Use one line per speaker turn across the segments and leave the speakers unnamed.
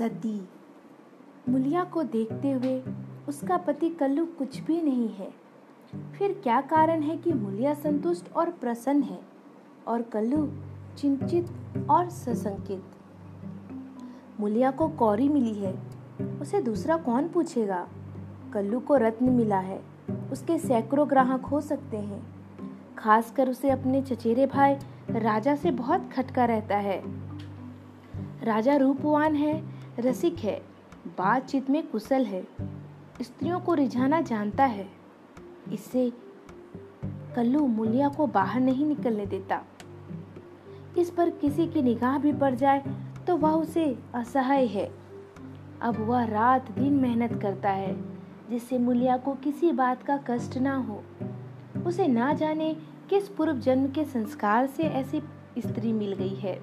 सदी मुलिया को देखते हुए उसका पति कल्लू कुछ भी नहीं है। फिर क्या कारण है कि मुलिया संतुष्ट और प्रसन्न है और कल्लू चिंतित और सशंकित? मुलिया को कौरी मिली है। उसे दूसरा कौन पूछेगा? कल्लू को रत्न मिला है। उसके सैकड़ों ग्राहक हो सकते हैं। खासकर उसे अपने चचेरे भाई राजा से बहुत खटका रहता है। राजा रूपवान है रसिक है, बातचीत में कुशल है, स्त्रियों को रिझाना जानता है। इससे कल्लू मुलिया को बाहर नहीं निकलने देता। इस पर किसी की निगाह भी पड़ जाए तो वह उसे असहाय है। अब वह रात दिन मेहनत करता है, जिससे मुलिया को किसी बात का कष्ट ना हो। उसे ना जाने किस पूर्व जन्म के संस्कार से ऐसी स्त्री मिल गई है।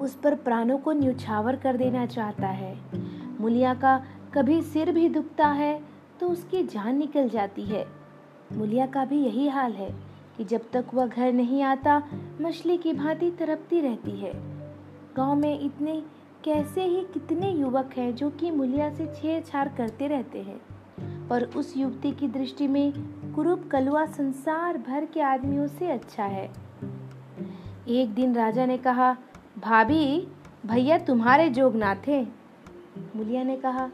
उस पर प्राणों को न्यूछावर कर देना चाहता है। मुलिया का कभी सिर भी दुखता है तो उसकी जान निकल जाती है। मुलिया का भी यही हाल है कि जब तक वह घर नहीं आता, मछली की भांति तरपती रहती है। गाँव में इतने, कैसे ही कितने युवक हैं जो कि मुलिया से छेड़छाड़ करते रहते हैं। पर उस युवती की दृष्टि में कुरूप कलुआ संसार भर के आदमियों से अच्छा है। एक दिन राजा ने कहा भाभी, भैया तुम्हारे जोग ना थे मुलिया ने कहा,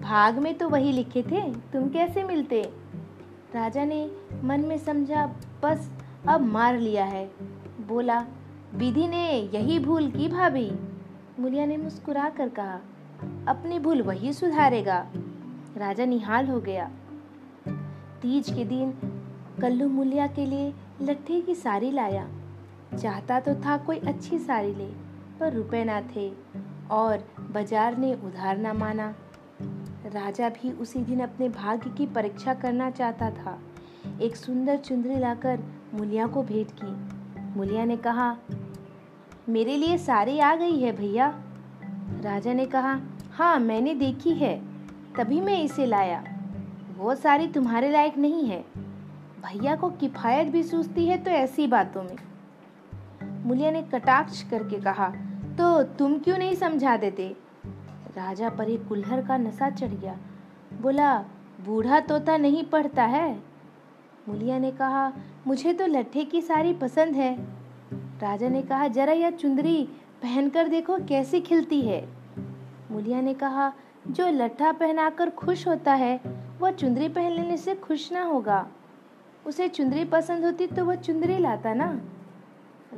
भाग में तो वही लिखे थे, तुम कैसे मिलते? राजा ने मन में समझा, बस अब मार लिया है। बोला, विधि ने यही भूल की भाभी? मुलिया ने मुस्कुरा कर कहा, अपनी भूल वही सुधारेगा। राजा निहाल हो गया। तीज के दिन कल्लू मुलिया के लिए लट्ठे की साड़ी लाया। चाहता तो था कोई अच्छी साड़ी ले पर रुपए ना थे और बाज़ार ने उधार ना माना। राजा भी उसी दिन अपने भाग्य की परीक्षा करना चाहता था। एक सुंदर चुंदरी लाकर मुलिया को भेंट की। मुलिया ने कहा, मेरे लिए साड़ी आ गई है भैया। राजा ने कहा हाँ मैंने देखी है। तभी मैं इसे लाया। वो साड़ी तुम्हारे लायक नहीं है। भैया को किफायत भी सूझती है तो ऐसी बातों में। मुलिया ने कटाक्ष करके कहा तो तुम क्यों नहीं समझा देते? राजा पर एक कुल्हर का नशा चढ़ गया। बोला, बूढ़ा तोता नहीं पढ़ता है? मुलिया ने कहा, मुझे तो लट्ठे की साड़ी पसंद है। राजा ने कहा, जरा यह चुंदरी पहनकर देखो कैसी खिलती है। मुलिया ने कहा, जो लट्ठा पहनाकर खुश होता है, वह चुंदरी पहन लेने से खुश ना होगा। उसे चुंदरी पसंद होती तो वह चुंदरी लाता ना?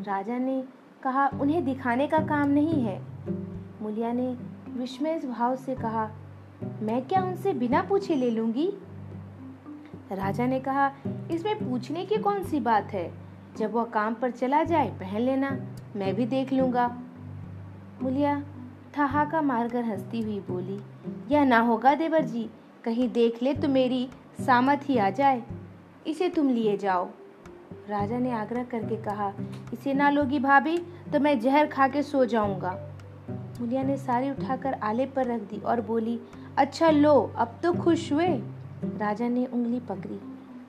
राजा ने कहा, उन्हें दिखाने का काम नहीं है। मुलिया ने विस्मय भाव से कहा, मैं क्या उनसे बिना पूछे ले लूँगी? राजा ने कहा, इसमें पूछने की कौन सी बात है? जब वह काम पर चला जाए, पहन लेना, मैं भी देख लूँगा। मुलिया ठहाका मारकर हंसती हुई बोली, यह ना होगा देवर जी, कहीं देख ले तो मेरी सामत ही आ जाए। इसे तुम लिए जाओ। राजा ने आग्रह करके कहा, इसे ना लोगी भाभी तो मैं जहर खा के सो जाऊँगा. मुलिया ने साड़ी उठाकर आले पर रख दी और बोली अच्छा लो, अब तो खुश हुए. राजा ने उंगली पकड़ी,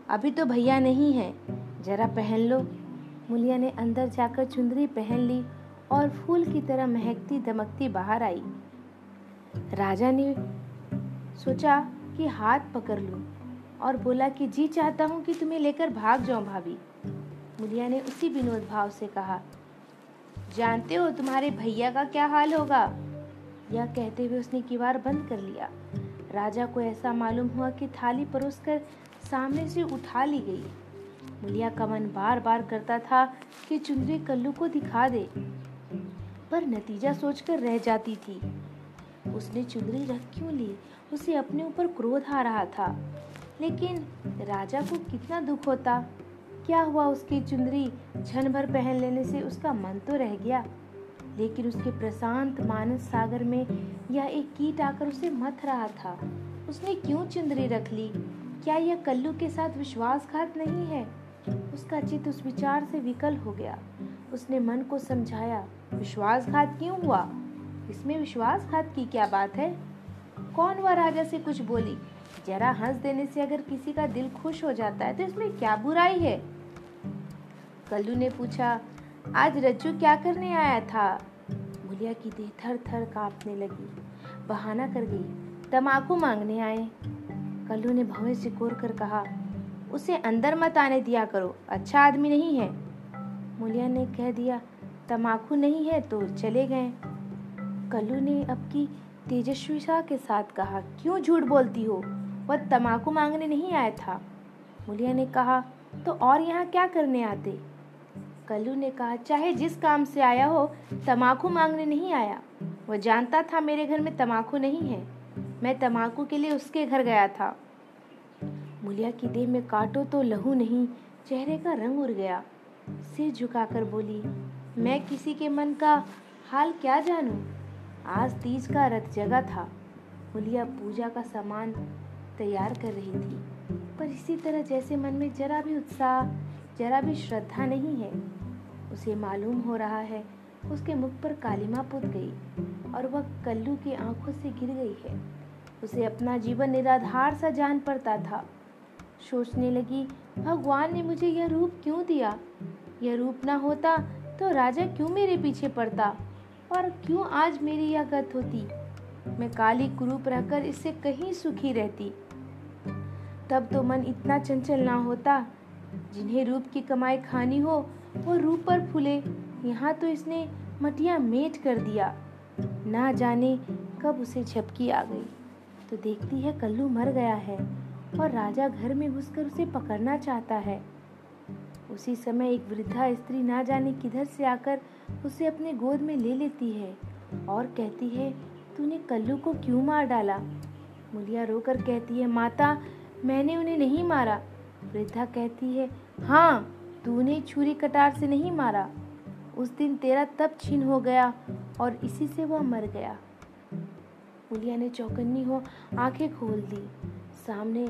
अभी तो भैया नहीं है, जरा पहन लो. मुलिया ने अंदर जाकर चुंदरी पहन ली और फूल की तरह महकती दमकती बाहर आई। राजा ने सोचा कि हाथ पकड़ लूँ। और बोला कि, जी चाहता हूँ कि तुम्हें लेकर भाग जाऊँ भाभी। मुलिया ने उसी विनोद भाव से कहा, जानते हो तुम्हारे भैया का क्या हाल होगा? यह कहते हुए उसने किवाड़ बंद कर लिया। राजा को ऐसा मालूम हुआ कि थाली परोसकर सामने से उठा ली गई। मुलिया का मन बार बार करता था कि चुंदरी कल्लू को दिखा दे, पर नतीजा सोचकर रह जाती थी। उसने चुंदरी रख क्यों ली? उसे अपने ऊपर क्रोध आ रहा था। लेकिन राजा को कितना दुख होता। क्या हुआ उसकी चुंदरी क्षण भर पहन लेने से उसका मन तो रह गया। लेकिन उसके प्रशांत मानस सागर में यह एक कीट आकर उसे मथ रहा था। उसने क्यों चुंदरी रख ली? क्या यह कल्लू के साथ विश्वासघात नहीं है? उसका चित्त उस विचार से विकल हो गया। उसने मन को समझाया, विश्वासघात क्यों हुआ? इसमें विश्वासघात की क्या बात है? कौन वह राजा से कुछ बोली? जरा हंस देने से अगर किसी का दिल खुश हो जाता है तो इसमें क्या बुराई है? कल्लू ने पूछा, आज रज्जू क्या करने आया था? मुलिया की देह थर थर कांपने लगी, बहाना कर गई तमाकू मांगने आए। कल्लू ने भवें सिकोर कर कहा, उसे अंदर मत आने दिया करो अच्छा आदमी नहीं है। मुलिया ने कह दिया तमाकू नहीं है तो चले गए। कल्लू ने अब की तेजस्विता के साथ कहा, क्यों झूठ बोलती हो? वह तमाकू मांगने नहीं आया था। मुलिया ने कहा तो और यहाँ क्या करने आते? कल्लू ने कहा, चाहे जिस काम से आया हो तमाकू मांगने नहीं आया। वह जानता था मेरे घर में तमाकू नहीं है। मैं तमाकू के लिए उसके घर गया था। मुलिया की देह में काटो तो लहू नहीं, चेहरे का रंग उड़ गया। सिर झुकाकर बोली, मैं किसी के मन का हाल क्या जानूं? आज तीज का रथ जगा था। मुलिया पूजा का सामान तैयार कर रही थी। पर इसी तरह जैसे मन में जरा भी उत्साह, जरा भी श्रद्धा नहीं है, उसे मालूम हो रहा है उसके मुख पर कालिमा पुत गई और वह कल्लू की आँखों से गिर गई है। उसे अपना जीवन निराधार सा जान पड़ता था। सोचने लगी, भगवान ने मुझे यह रूप क्यों दिया? यह रूप ना होता तो राजा क्यों मेरे पीछे पड़ता? और क्यों आज मेरी यह गत होती? मैं काली कुरूप रहकर इससे कहीं सुखी रहती। तब तो मन इतना चंचल ना होता। जिन्हें रूप की कमाई खानी हो, वो रूप पर फूले। यहाँ तो इसने मटिया मेट कर दिया। ना जाने कब उसे झपकी आ गई। तो देखती है कल्लू मर गया है और राजा घर में घुसकर उसे पकड़ना चाहता है। उसी समय एक वृद्धा स्त्री ना जाने किधर से आकर उसे अपने गोद में ले लेती है और कहती है, तूने कल्लू को क्यों मार डाला? मुलिया रोकर कहती है, माता, मैंने उन्हें नहीं मारा। वृद्धा कहती है हाँ तूने छुरी कटार से नहीं मारा। उस दिन तेरा तब छीन हो गया और इसी से वह मर गया। मुलिया ने चौकन्नी हो आँखें खोल दी। सामने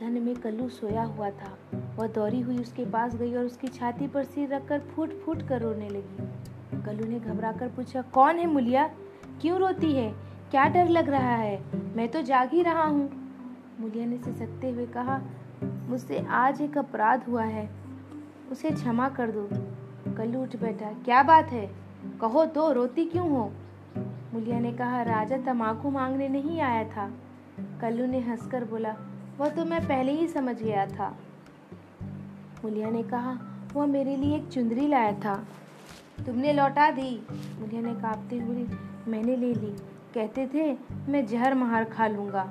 घन में कल्लू सोया हुआ था। वह दौड़ी हुई उसके पास गई और उसकी छाती पर सिर रखकर फूट फूट कर रोने लगी। कल्लू ने घबरा कर पूछा, कौन है मुलिया? क्यों रोती है? क्या डर लग रहा है? मैं तो जाग ही रहा हूँ। मुलिया ने सिसकते हुए कहा, मुझसे आज एक अपराध हुआ है। उसे क्षमा कर दो। कल्लू उठ बैठा, क्या बात है? कहो तो रोती क्यों हो? मुलिया ने कहा, राजा तमाकू मांगने नहीं आया था। कल्लू ने हंसकर बोला, वह तो मैं पहले ही समझ गया था। मुलिया ने कहा, वह मेरे लिए एक चुंदरी लाया था। तुमने लौटा दी? मुलिया ने कांपते हुए, मैंने ले ली। कहते थे, मैं जहर महार खा लूँगा।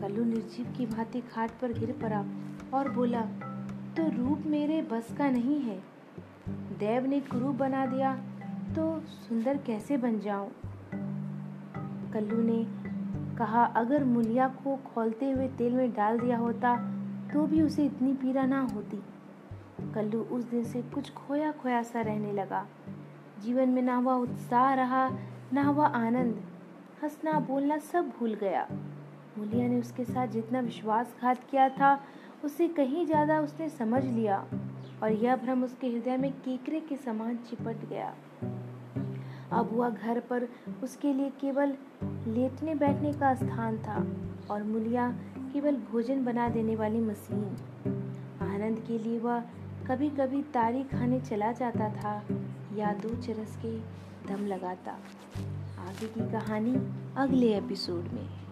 कल्लू निर्जीव की भांति खाट पर गिर पड़ा और बोला तो रूप मेरे बस का नहीं है। देव ने कुरूप बना दिया तो सुंदर कैसे बन जाऊँ? कल्लू ने कहा, अगर मुलिया को खोलते हुए तेल में डाल दिया होता तो भी उसे इतनी पीड़ा ना होती। कल्लू उस दिन से कुछ खोया खोया सा रहने लगा। जीवन में ना हुआ उत्साह रहा ना हुआ आनंद, हंसना, बोलना सब भूल गया। मुलिया ने उसके साथ जितना विश्वासघात किया था उससे कहीं ज़्यादा उसने समझ लिया और यह भ्रम उसके हृदय में केकरे के समान चिपट गया। अब वह घर पर उसके लिए केवल लेटने बैठने का स्थान था और मुलिया केवल भोजन बना देने वाली मशीन। आनंद के लिए वह कभी कभी तारी खाने चला जाता था या दो चरस के दम लगाता। आगे की कहानी अगले एपिसोड में।